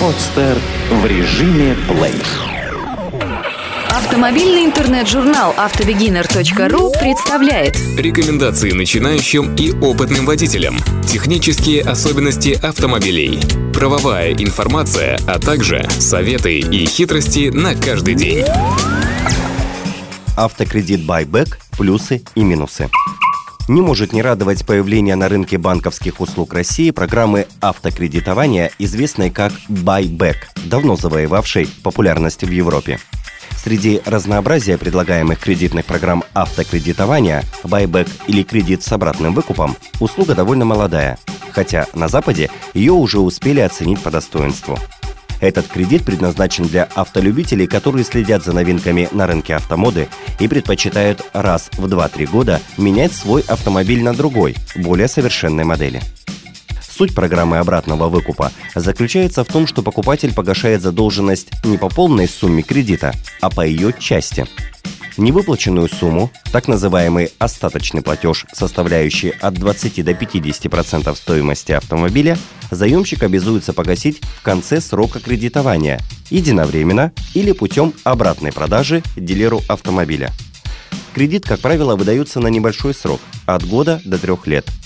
Подстер в режиме плей. Автомобильный интернет-журнал автобегинер.ру представляет Рекомендации начинающим и опытным водителям. Технические особенности автомобилей. Правовая информация, а также советы и хитрости на каждый день. Автокредит Байбек. Плюсы и минусы. Не может не радовать появление на рынке банковских услуг России программы автокредитования, известной как Buyback, давно завоевавшей популярность в Европе. Среди разнообразия предлагаемых кредитных программ автокредитования Buyback или кредит с обратным выкупом услуга довольно молодая, хотя на Западе ее уже успели оценить по достоинству. Этот кредит предназначен для автолюбителей, которые следят за новинками на рынке автомоды и предпочитают раз в 2-3 года менять свой автомобиль на другой, более совершенной модели. Суть программы обратного выкупа заключается в том, что покупатель погашает задолженность не по полной сумме кредита, а по ее части. Невыплаченную сумму, так называемый остаточный платеж, составляющий от 20 до 50% стоимости автомобиля, заемщик обязуется погасить в конце срока кредитования, единовременно или путем обратной продажи дилеру автомобиля. Кредит, как правило, выдается на небольшой срок – от года до трех лет –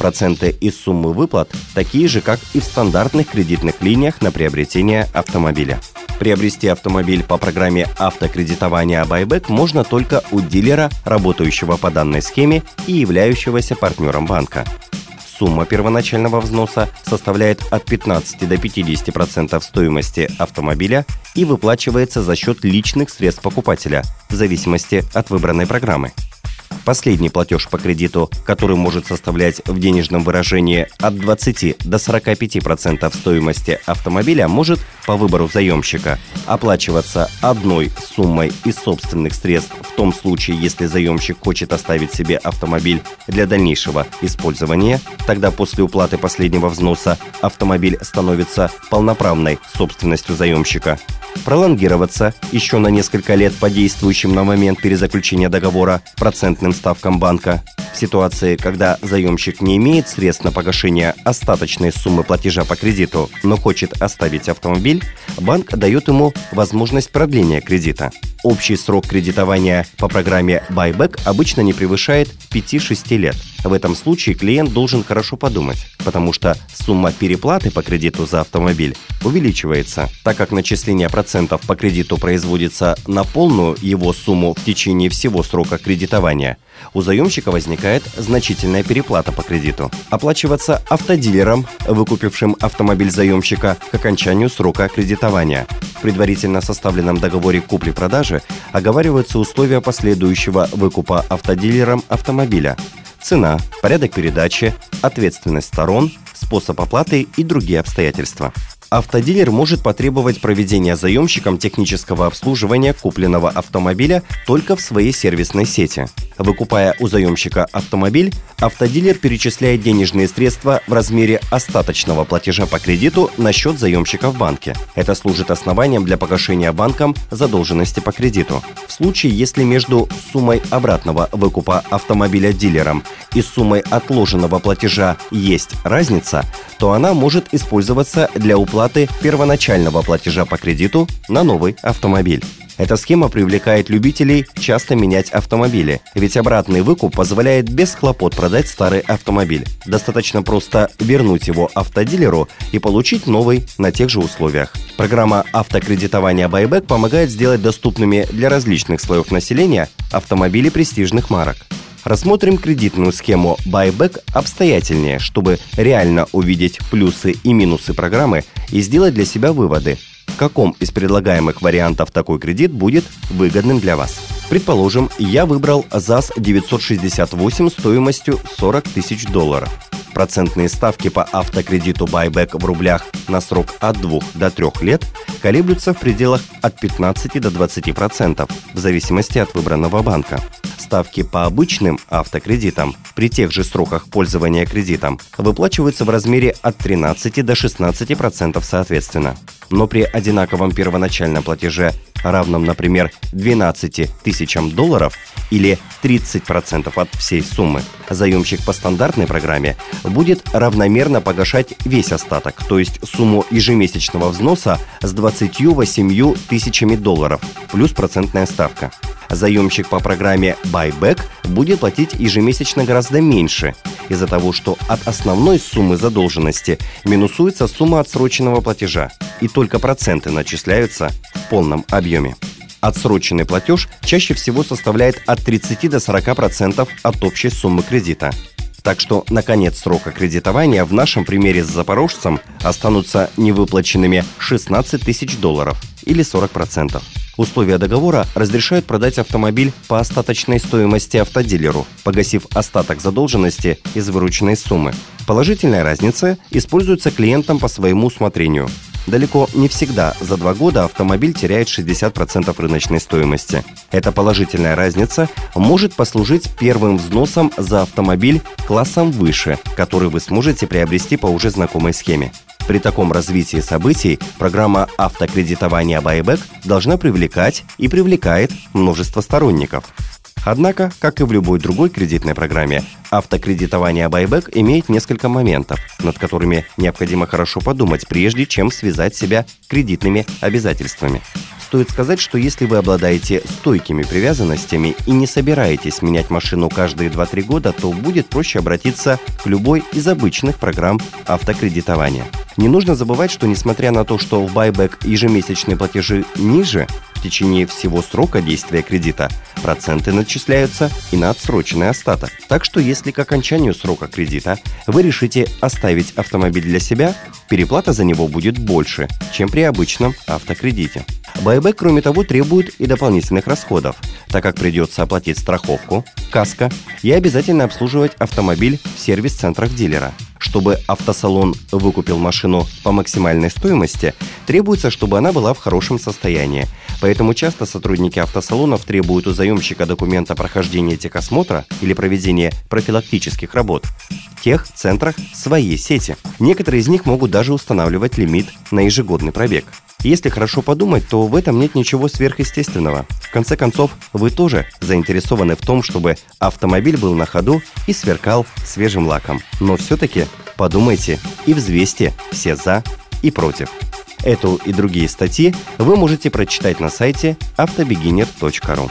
Проценты из суммы выплат такие же, как и в стандартных кредитных линиях на приобретение автомобиля. Приобрести автомобиль по программе автокредитования Buyback можно только у дилера, работающего по данной схеме и являющегося партнером банка. Сумма первоначального взноса составляет от 15 до 50% стоимости автомобиля и выплачивается за счет личных средств покупателя, в зависимости от выбранной программы. Последний платеж по кредиту, который может составлять в денежном выражении от 20 до 45% стоимости автомобиля, может по выбору заемщика оплачиваться одной суммой из собственных средств в том случае, если заемщик хочет оставить себе автомобиль для дальнейшего использования. Тогда после уплаты последнего взноса автомобиль становится полноправной собственностью заемщика пролонгироваться еще на несколько лет по действующим на момент перезаключения договора процентным ставкам банка. В ситуации, когда заемщик не имеет средств на погашение остаточной суммы платежа по кредиту, но хочет оставить автомобиль, банк дает ему возможность продления кредита. Общий срок кредитования по программе Buyback обычно не превышает 5-6 лет. В этом случае клиент должен хорошо подумать, потому что сумма переплаты по кредиту за автомобиль увеличивается, так как начисление процентов по кредиту производится на полную его сумму в течение всего срока кредитования. У заемщика возникает значительная переплата по кредиту. Оплачиваться автодилером, выкупившим автомобиль заемщика к окончанию срока кредитования. В предварительно составленном договоре купли-продажи оговариваются условия последующего выкупа автодилером автомобиля. Цена, порядок передачи, ответственность сторон, способ оплаты и другие обстоятельства. Автодилер может потребовать проведения заемщиком технического обслуживания купленного автомобиля только в своей сервисной сети. Выкупая у заемщика автомобиль, автодилер перечисляет денежные средства в размере остаточного платежа по кредиту на счет заемщика в банке. Это служит основанием для погашения банком задолженности по кредиту. В случае, если между суммой обратного выкупа автомобиля дилером и суммой отложенного платежа есть разница, то она может использоваться для уплаты первоначального платежа по кредиту на новый автомобиль. Эта схема привлекает любителей часто менять автомобили, ведь обратный выкуп позволяет без хлопот продать старый автомобиль. Достаточно просто вернуть его автодилеру и получить новый на тех же условиях. Программа автокредитования Buyback помогает сделать доступными для различных слоев населения автомобили престижных марок. Рассмотрим кредитную схему Buyback обстоятельнее, чтобы реально увидеть плюсы и минусы программы и сделать для себя выводы, в каком из предлагаемых вариантов такой кредит будет выгодным для вас. Предположим, я выбрал ЗАЗ 968 стоимостью 40 тысяч долларов. Процентные ставки по автокредиту Buyback в рублях на срок от 2 до 3 лет колеблются в пределах от 15 до 20% в зависимости от выбранного банка ставки по обычным автокредитам при тех же сроках пользования кредитом выплачиваются в размере от 13 до 16% соответственно. Но при одинаковом первоначальном платеже равном, например, 12 тысячам долларов или 30% от всей суммы, заемщик по стандартной программе будет равномерно погашать весь остаток, то есть сумму ежемесячного взноса с 28 тысячами долларов плюс процентная ставка. Заемщик по программе Buyback будет платить ежемесячно гораздо меньше, из-за того, что от основной суммы задолженности минусуется сумма отсроченного платежа, и только проценты начисляются в полном объеме. Отсроченный платеж чаще всего составляет от 30 до 40% от общей суммы кредита. Так что на конец срока кредитования в нашем примере с запорожцем останутся невыплаченными 16 тысяч долларов или 40%. Условия договора разрешают продать автомобиль по остаточной стоимости автодилеру, погасив остаток задолженности из вырученной суммы. Положительная разница используется клиентом по своему усмотрению. Далеко не всегда за два года автомобиль теряет 60% рыночной стоимости. Эта положительная разница может послужить первым взносом за автомобиль классом выше, который вы сможете приобрести по уже знакомой схеме. При таком развитии событий программа автокредитования Buyback должна привлекать и привлекает множество сторонников. Однако, как и в любой другой кредитной программе, автокредитование Buyback имеет несколько моментов, над которыми необходимо хорошо подумать, прежде чем связать себя кредитными обязательствами. Стоит сказать, что если вы обладаете стойкими привязанностями и не собираетесь менять машину каждые 2-3 года, то будет проще обратиться к любой из обычных программ автокредитования. Не нужно забывать, что несмотря на то, что в байбек ежемесячные платежи ниже, в течение всего срока действия кредита проценты начисляются и на отсроченный остаток. Так что если к окончанию срока кредита вы решите оставить автомобиль для себя, переплата за него будет больше, чем при обычном автокредите. Байбек, кроме того, требует и дополнительных расходов, так как придется оплатить страховку, каско и обязательно обслуживать автомобиль в сервис-центрах дилера. Чтобы автосалон выкупил машину по максимальной стоимости, требуется, чтобы она была в хорошем состоянии. Поэтому часто сотрудники автосалонов требуют у заемщика документа прохождения техосмотра или проведения профилактических работ. Тех центрах своей сети. Некоторые из них могут даже устанавливать лимит на ежегодный пробег. Если хорошо подумать, то в этом нет ничего сверхъестественного. В конце концов, вы тоже заинтересованы в том, чтобы автомобиль был на ходу и сверкал свежим лаком. Но все-таки подумайте и взвесьте все «за» и «против». Эту и другие статьи вы можете прочитать на сайте автобегинер.ру.